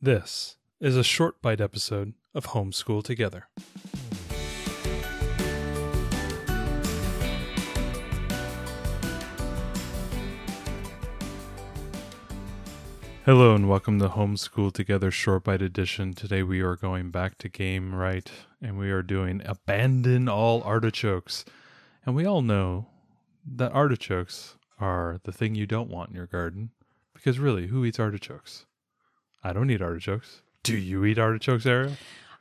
This is a short bite episode of Homeschool Together. Hello and welcome to Homeschool Together Short Bite Edition. Today we are going back to Gamewright and we are doing Abandon All Artichokes. And we all know that artichokes are the thing you don't want in your garden because really, who eats artichokes? I don't eat artichokes. Do you eat artichokes, Ariel?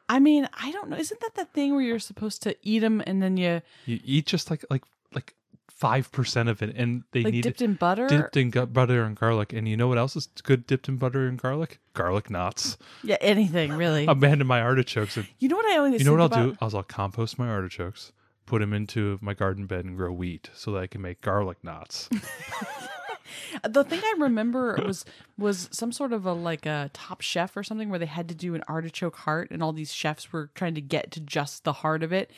I mean, I don't know. Isn't that the thing where you're supposed to eat them and then you You eat just like like like five percent of it, and they like need dipped in butter? dipped in butter and garlic. And you know what else is good dipped in butter and garlic? Garlic knots. yeah, anything really. Abandon my artichokes. And you know what I always you know what I'll think do? I'll, I'll compost my artichokes, put them into my garden bed, and grow wheat so that I can make garlic knots. The thing I remember was was some sort of a like a top chef or something where they had to do an artichoke heart and all these chefs were trying to get to just the heart of it.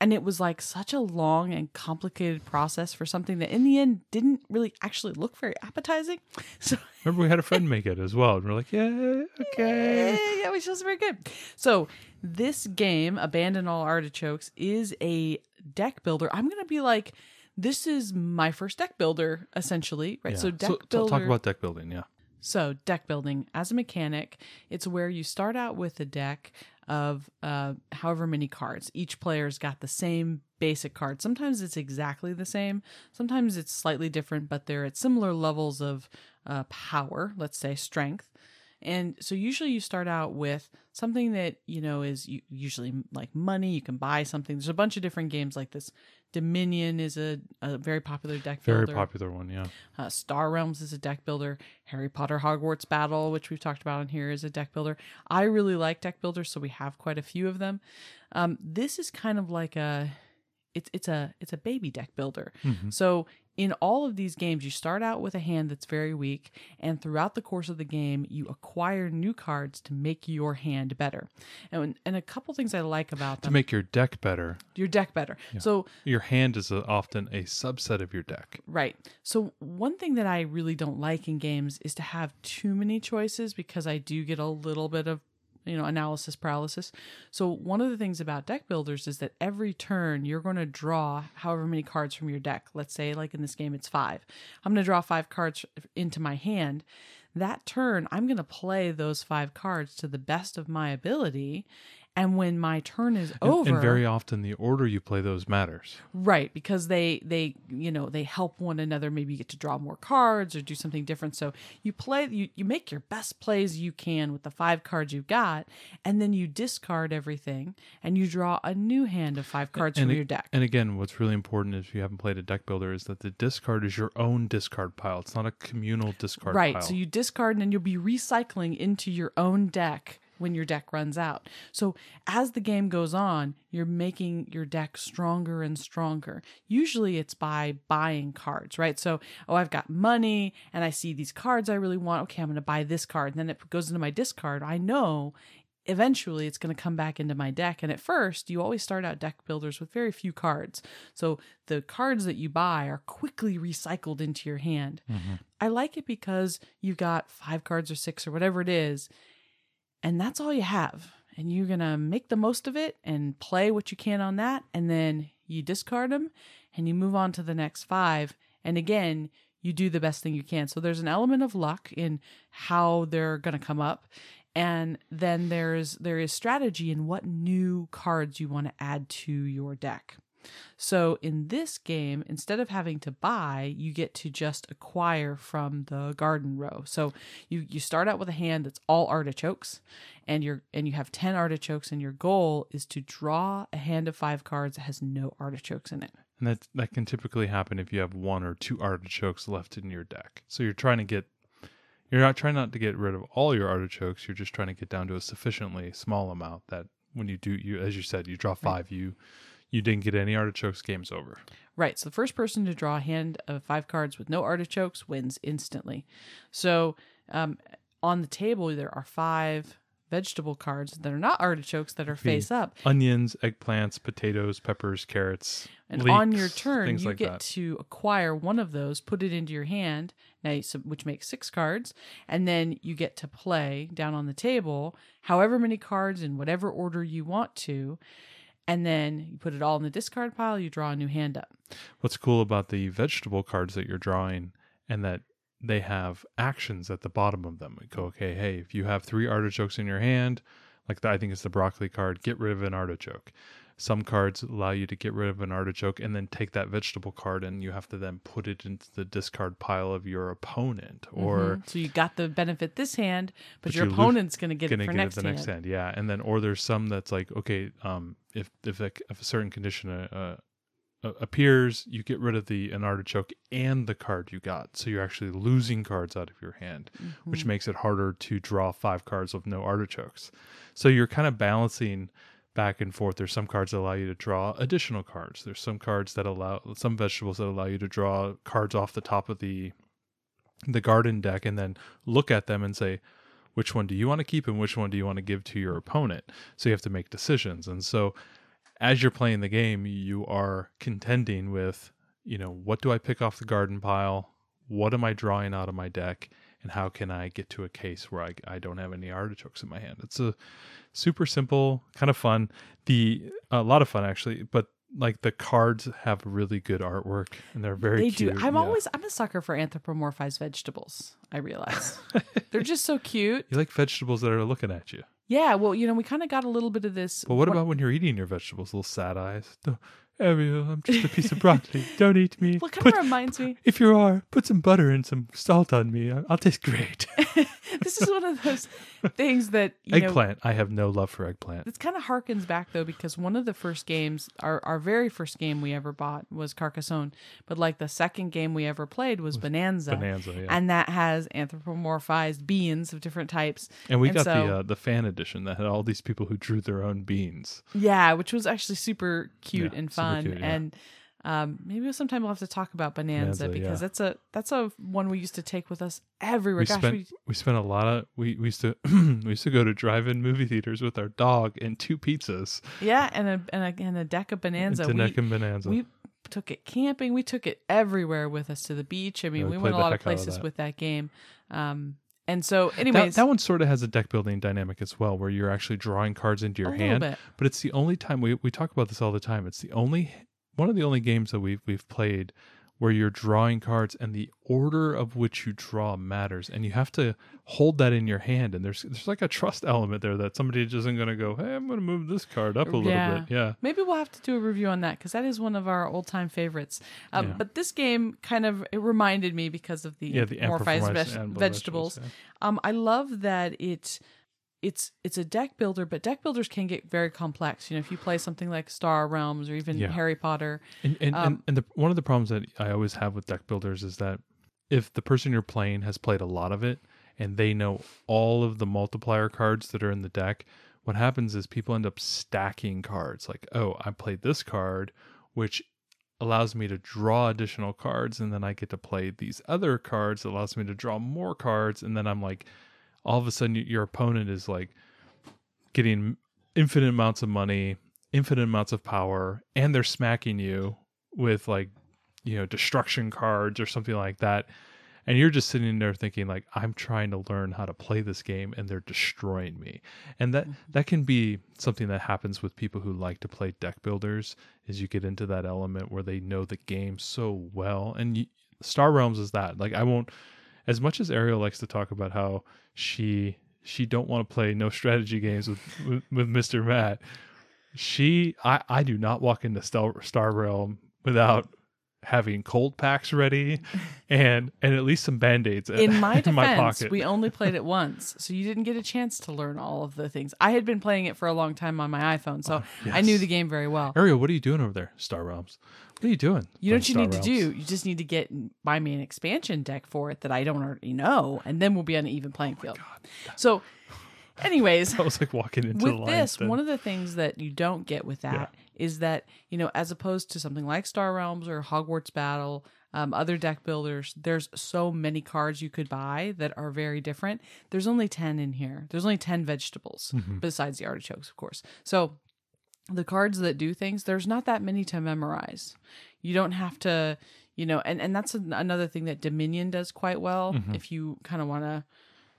And it was like such a long and complicated process for something that in the end didn't really actually look very appetizing. So Remember, we had a friend make it as well, and we're like, yeah, okay. Yeah, yeah, which was very good. So this game, Abandon All Artichokes, is a deck builder. I'm gonna be like, this is my first deck builder, essentially, right? Yeah. So deck t- builder. talk about deck building. Yeah. So, deck building as a mechanic, it's where you start out with a deck of uh, however many cards. Each player's got the same basic card. Sometimes it's exactly the same, sometimes it's slightly different, but they're at similar levels of uh, power, let's say strength. And so, usually, you start out with something that you know is usually like money. You can buy something. There's a bunch of different games like this. Dominion is a, a very popular deck Very builder. popular one. Yeah. Uh, Star Realms is a deck builder. Harry Potter Hogwarts Battle, which we've talked about on here, is a deck builder. I really like deck builders, so we have quite a few of them. Um, this is kind of like a it's it's a it's a baby deck builder. Mm-hmm. So in all of these games, you start out with a hand that's very weak, and throughout the course of the game, you acquire new cards to make your hand better. And and a couple things I like about them To make your deck better, your deck better. So your hand is a, often a subset of your deck. Right. So one thing that I really don't like in games is to have too many choices because I do get a little bit of you know analysis paralysis. So one of the things about deck builders is that every turn you're going to draw however many cards from your deck. Let's say like in this game it's 5. I'm going to draw 5 cards into my hand. That turn I'm going to play those 5 cards to the best of my ability. And when my turn is And- over, And very often the order you play those matters. Right, because they they you know they help one another. Maybe you get to draw more cards or do something different. So you play you you make your best plays you can with the five cards you've got, and then you discard everything and you draw a new hand of five cards from and, your deck. and again, what's really important if you haven't played a deck builder is that the discard is your own discard pile. It's not a communal discard pile. right, pile. so you discard and then you'll be recycling into your own deck when your deck runs out. So as the game goes on, you're making your deck stronger and stronger. Usually it's by buying cards, right? So, oh, I've got money and I see these cards I really want. Okay, I'm going to buy this card. And then it goes into my discard. I know eventually it's going to come back into my deck. And at first, you always start out deck builders with very few cards. So the cards that you buy are quickly recycled into your hand. Mm-hmm. I like it because you've got five cards or six or whatever it is, and that's all you have. And you're going to make the most of it and play what you can on that. And then you discard them and you move on to the next five. And again, you do the best thing you can. So there's an element of luck in how they're going to come up. And then there's there is strategy in what new cards you want to add to your deck. So in this game, instead of having to buy, you get to just acquire from the garden row. So you you start out with a hand that's all artichokes, and you're and you have ten artichokes, and your goal is to draw a hand of five cards that has no artichokes in it. and that that can typically happen if you have one or two artichokes left in your deck. So you're trying to get you're not trying not to get rid of all your artichokes. You're just trying to get down to a sufficiently small amount that when you do you as you said you draw five you you didn't get any artichokes. Game's over. Right. So the first person to draw a hand of five cards with no artichokes wins instantly. So um, on the table, there are five vegetable cards that are not artichokes that are face up. Onions, eggplants, potatoes, peppers, carrots. And on your turn, you like get that. to acquire one of those, put it into your hand, now which makes six cards, and then you get to play down on the table however many cards in whatever order you want to, and then you put it all in the discard pile. You draw a new hand up. What's cool about the vegetable cards that you're drawing and that they have actions at the bottom of them. We go, okay, hey, if you have three artichokes in your hand, like the, I think it's the broccoli card, get rid of an artichoke. Some cards allow you to get rid of an artichoke and then take that vegetable card and you have to then put it into the discard pile of your opponent or Mhm. so you got the benefit this hand, but, But your opponent's going to get gonna it for get next it the hand. next hand. Yeah, and then or there's some that's like okay, um, if if a, if a certain condition uh, uh, appears, you get rid of the an artichoke and the card you got, so you're actually losing cards out of your hand, which Mm-hmm. makes it harder to draw five cards with no artichokes. So you're kind of balancing back and forth. There's some cards that allow you to draw additional cards. There's some cards that allow some vegetables that allow you to draw cards off the top of the the garden deck and then look at them and say which one do you want to keep and which one do you want to give to your opponent so you have to make decisions and so as you're playing the game you are contending with you know what do i pick off the garden pile what am i drawing out of my deck and how can i get to a case where i, I don't have any artichokes in my hand it's a super simple kind of fun the a lot of fun actually but like the cards have really good artwork and they're very They cute do. I'm yeah. always I'm a sucker for anthropomorphized vegetables. I realize they're just so cute. you like vegetables that are looking at you Yeah. Well, you know, we kind of got a little bit of this. But what one- about when you're eating your vegetables? Little sad eyes. Ariel, I'm just a piece of broccoli. Don't eat me. Well, it kind Put- of reminds me. if you are, put some butter and some salt on me. I- I'll taste great. This is one of those things that you know. eggplant. I have no love for eggplant. It kind of harkens back though because one of the first games, our our very first game we ever bought was Carcassonne, but like the second game we ever played was Bonanza. Bonanza, yeah. And that has anthropomorphized beans of different types. And we and got so- the uh, the fan edition that had all these people who drew their own beans. Yeah, which was actually super cute Yeah, and fun. cute, yeah. And um, maybe sometime we'll have to talk about Bonanza, Bonanza, because yeah. that's a that's a one we used to take with us everywhere. We Gosh, spent we, we spent a lot of we, we used to we used to go to drive-in movie theaters with our dog and two pizzas. yeah, and a and a, and a deck of Bonanza. It's a We- neck and bonanza. we took it camping. We took it everywhere with us to the beach. I mean, Yeah, we we, went a lot of of places that. with that game. Um, and so, that, anyways, that one sort of has a deck building dynamic as well, where you're actually drawing cards into your a hand. bit. but it's the only time we we talk about this all the time. It's the only one of the only games that we've we've played where you're drawing cards and the order of which you draw matters, and you have to hold that in your hand. And there's there's like a trust element there that somebody just isn't going to go, hey, I'm going to move this card up a little Yeah. bit. Yeah, Maybe we'll have to do a review on that because that is one of our old time favorites. Um, Yeah. But this game kind of it reminded me because of the yeah. The anthropomorphized anthropomorphized veg- and vegetables. yeah. Um, I love that it it's it's a deck builder, but deck builders can get very complex. You know, if you play something like Star Realms or even Yeah. Harry Potter, And and, Um, and, and the, one of the problems that I always have with deck builders is that if the person you're playing has played a lot of it and they know all of the multiplier cards that are in the deck, what happens is people end up stacking cards. Like, oh, I played this card, which allows me to draw additional cards, and then I get to play these other cards that allows me to draw more cards, and then I'm like, all of a sudden, your opponent is like getting infinite amounts of money, infinite amounts of power, and they're smacking you with like, you know, destruction cards or something like that. And you're just sitting there thinking like I'm trying to learn how to play this game and they're destroying me. And that mm-hmm. that can be something that happens with people who like to play deck builders is you get into that element where they know the game so well and you, Star Realms is that. Like I won't as much as Ariel likes to talk about how she she don't want to play no strategy games with with, with Mr. Matt. She I I do not walk into Star, Star Realm without having cold packs ready and and at least some band-aids in my defense, pocket. we only played it once, so you didn't get a chance to learn all of the things. I had been playing it for a long time on my iPhone, so oh, I knew the game very well. Ariel, what are you doing over there? Star Realms. What are you doing? You know what you Star need to do? You just need to get buy me an expansion deck for it that I don't already know, and then we'll be on an even playing field. So, anyways, I was like walking into with this, den. one of the things that you don't get with that is that you know, as opposed to something like Star Realms or Hogwarts Battle, um, other deck builders. There's so many cards you could buy that are very different. There's only 10 in here. There's only 10 vegetables besides the artichokes, of course. So the cards that do things, there's not that many to memorize. You don't have to, you know, and, and that's an, another thing that Dominion does quite well. If you kind of want to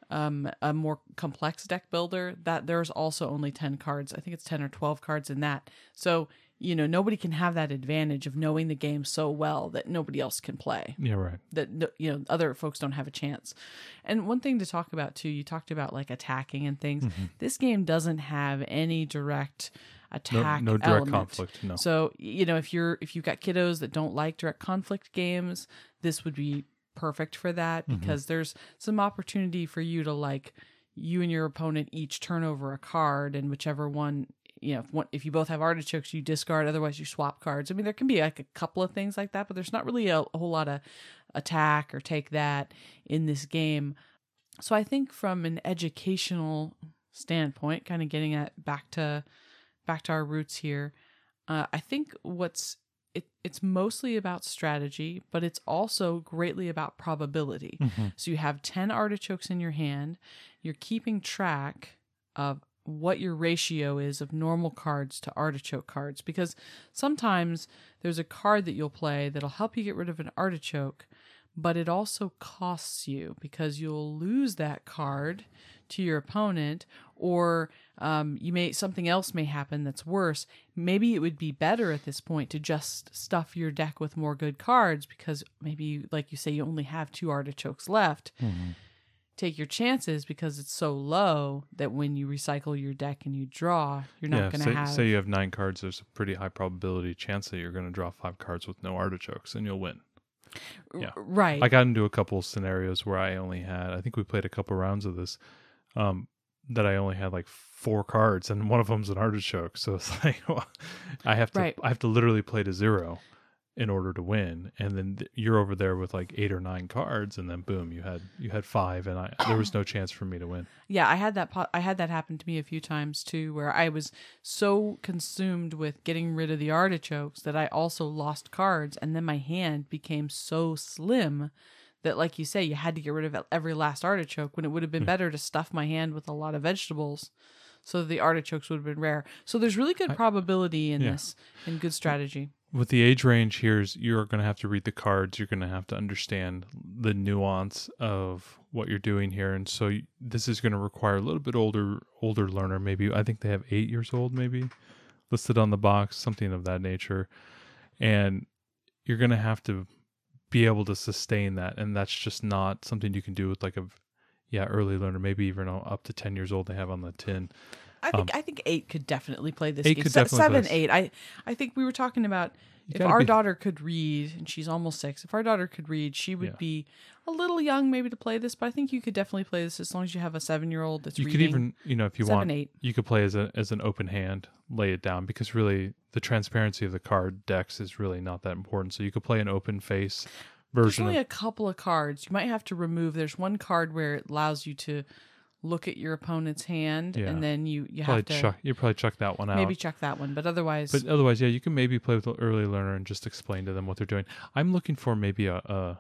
um, a more complex deck builder, that there's also only 10 cards. I think it's 10 or 12 cards in that. So, you know, nobody can have that advantage of knowing the game so well that nobody else can play Yeah, right. that you know other folks don't have a chance. And one thing to talk about too, you talked about like attacking and things. This game doesn't have any direct attack no direct element. conflict. No. So you know if you're if you've got kiddos that don't like direct conflict games, this would be perfect for that mm-hmm. because there's some opportunity for you to like you and your opponent each turn over a card and whichever one you know if, one, if you both have artichokes you discard otherwise you swap cards i mean there can be like a couple of things like that but there's not really a, a whole lot of attack or take that in this game so i think from an educational standpoint kind of getting at back to back to our roots here uh, i think what's it, it's mostly about strategy but it's also greatly about probability. So you have 10 artichokes in your hand. You're keeping track of what your ratio is of normal cards to artichoke cards because sometimes there's a card that you'll play that'll help you get rid of an artichoke but it also costs you because you'll lose that card to your opponent or um, you may something else may happen that's worse. Maybe it would be better at this point to just stuff your deck with more good cards because maybe like you say you only have two artichokes left. Take your chances because it's so low that when you recycle your deck and you draw you're not yeah, going to say, have say you have nine cards, there's a pretty high probability chance that you're going to draw five cards with no artichokes and you'll win. yeah. right. I got into a couple scenarios where I only had, I think we played a couple rounds of this, um, that I only had like four cards and one of them's an artichoke. So it's like, I have to, Right. I have to literally play to zero in order to win. And then th- you're over there with like eight or nine cards and then boom, you had, you had five and I, there was no chance for me to win. Yeah, I had that. Po- I had that happen to me a few times too, where I was so consumed with getting rid of the artichokes that I also lost cards, and then my hand became so slim that, like you say, you had to get rid of every last artichoke when it would have been hmm. better to stuff my hand with a lot of vegetables, so that the artichokes would have been rare. So there's really good probability in yeah. this and good strategy. with the age range here's you're going to have to read the cards you're going to have to understand the nuance of what you're doing here and so this is going to require a little bit older older learner maybe i think they have eight years old maybe listed on the box something of that nature and you're going to have to be able to sustain that and that's just not something you can do with like a yeah early learner maybe even up to 10 years old they have on the tin I think I think eight could definitely play this Um, Eight game. could Se- definitely play seven, eight. I I think we were talking about if our be- daughter could read, and she's almost six. If our daughter could read, she would Yeah. be a little young maybe to play this. But I think you could definitely play this as long as you have a seven year old that's you reading. could even you know if you Seven, want eight. you could play as a as an open hand lay it down because really the transparency of the card decks is really not that important so you could play an open face There's version only of a couple of cards you might have to remove. There's one card where it allows you to look at your opponent's hand, Yeah. and then you you probably have to chuck you probably chuck that one out maybe check that one. But otherwise, but otherwise yeah you can maybe play with the early learner and just explain to them what they're doing i'm looking for maybe a, a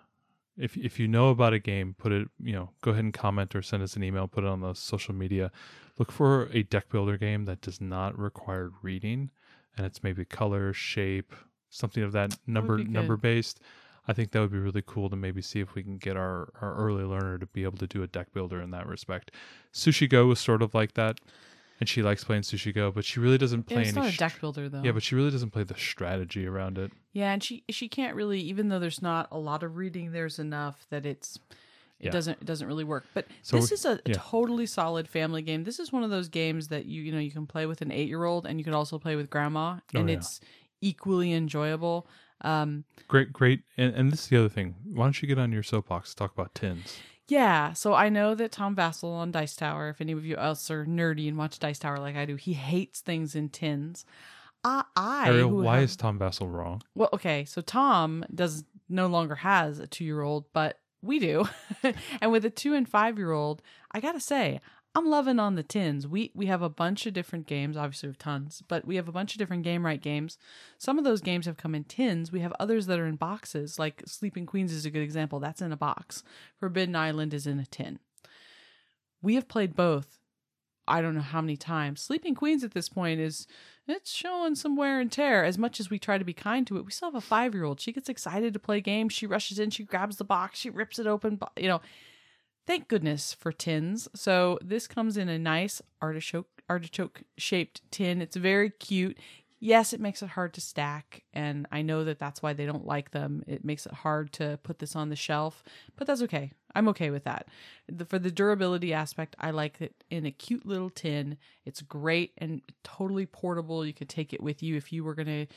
if if you know about a game put it you know go ahead and comment or send us an email put it on the social media look for a deck builder game that does not require reading and it's maybe color shape something of that number be good. number based i think that would be really cool to maybe see if we can get our our early learner to be able to do a deck builder in that respect sushi go was sort of like that and she likes playing sushi go but she really doesn't play it's any not a deck builder though. yeah, but she really doesn't play the strategy around it. Yeah, and she she can't really even though there's not a lot of reading, there's enough that it's it Yeah. doesn't it doesn't really work. But So this is a yeah. totally solid family game. This is one of those games that you you know you can play with an eight year old and you can also play with grandma, Oh, and yeah. it's equally enjoyable. Um, Great, great. And, and this is the other thing. Why don't you get on your soapbox talk about tins? yeah, so I know that Tom Vasel on Dice Tower, if any of you else are nerdy and watch Dice Tower like I do, he hates things in tins. I, I Ariel, why have- is Tom Vasel wrong? Well, okay, so Tom does no longer has a two year old, but we do. and with a two and five year old, I gotta say, I'm loving on the tins. We we have a bunch of different games, obviously we have tons, but we have a bunch of different Gamewright games. Some of those games have come in tins. We have others that are in boxes, like Sleeping Queens is a good example. That's in a box. Forbidden Island is in a tin. We have played both. I don't know how many times. Sleeping Queens at this point is it's showing some wear and tear. As much as we try to be kind to it, we still have a five year old. She gets excited to play games. She rushes in, she grabs the box, she rips it open. You know, thank goodness for tins. So this comes in a nice artichoke artichoke shaped tin. It's very cute. Yes, it makes it hard to stack, and I know that that's why they don't like them. It makes it hard to put this on the shelf, but that's okay. I'm okay with that. The, for the durability aspect, I like it in a cute little tin. It's great and totally portable. You could take it with you if you were going to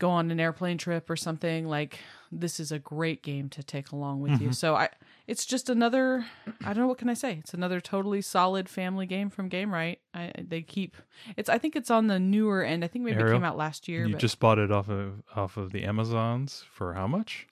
go on an airplane trip or something like this is a great game to take along with you mm-hmm. so i it's just another i don't know what can i say it's another totally solid family game from Gamewright I, they keep it's i think it's on the newer end i think maybe it came out last year You but just bought it off of off of the Amazons for how much?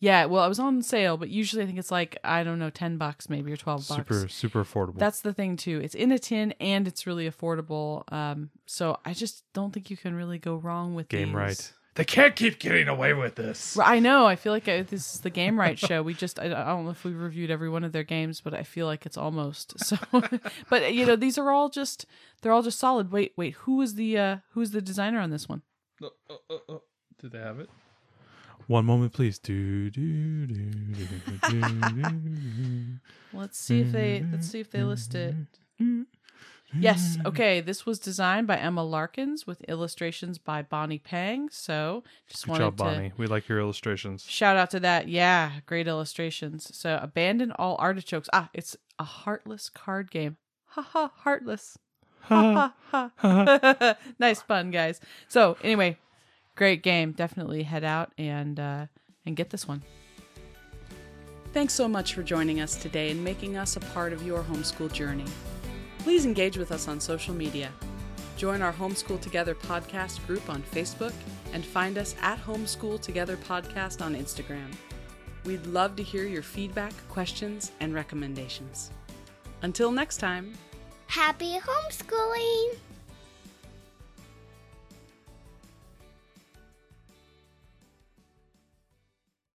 yeah well it was on sale but usually i think it's like i don't know 10 bucks maybe or 12 bucks Super super affordable. that's the thing too it's in a tin and it's really affordable um so i just don't think you can really go wrong with game these. right. They can't keep getting away with this. I know. I feel like I, this is the Gamewright show. We just, I, I don't know if we reviewed every one of their games, but I feel like it's almost so. but you know, these are all just, they're all just solid. Wait, wait, who was the, uh who's the designer on this one? Uh, uh, Did they have it? One moment, please. Do, do, do, do, do, do. Let's see if they, let's see if they list it. Yes. Okay. This was designed by Emma Larkins with illustrations by Bonnie Pang. So just Good wanted job, to Bonnie. We like your illustrations. Shout out to that. Yeah, great illustrations. So, abandon all artichokes. Ah, it's a heartless card game. Ha ha, heartless. Ha ha ha. nice fun, guys. So, anyway, great game. Definitely head out and uh, and get this one. Thanks so much for joining us today and making us a part of your homeschool journey. Please engage with us on social media. Join our Homeschool Together podcast group on Facebook and find us at Homeschool Together Podcast on Instagram. We'd love to hear your feedback, questions, and recommendations. Until next time. Happy homeschooling!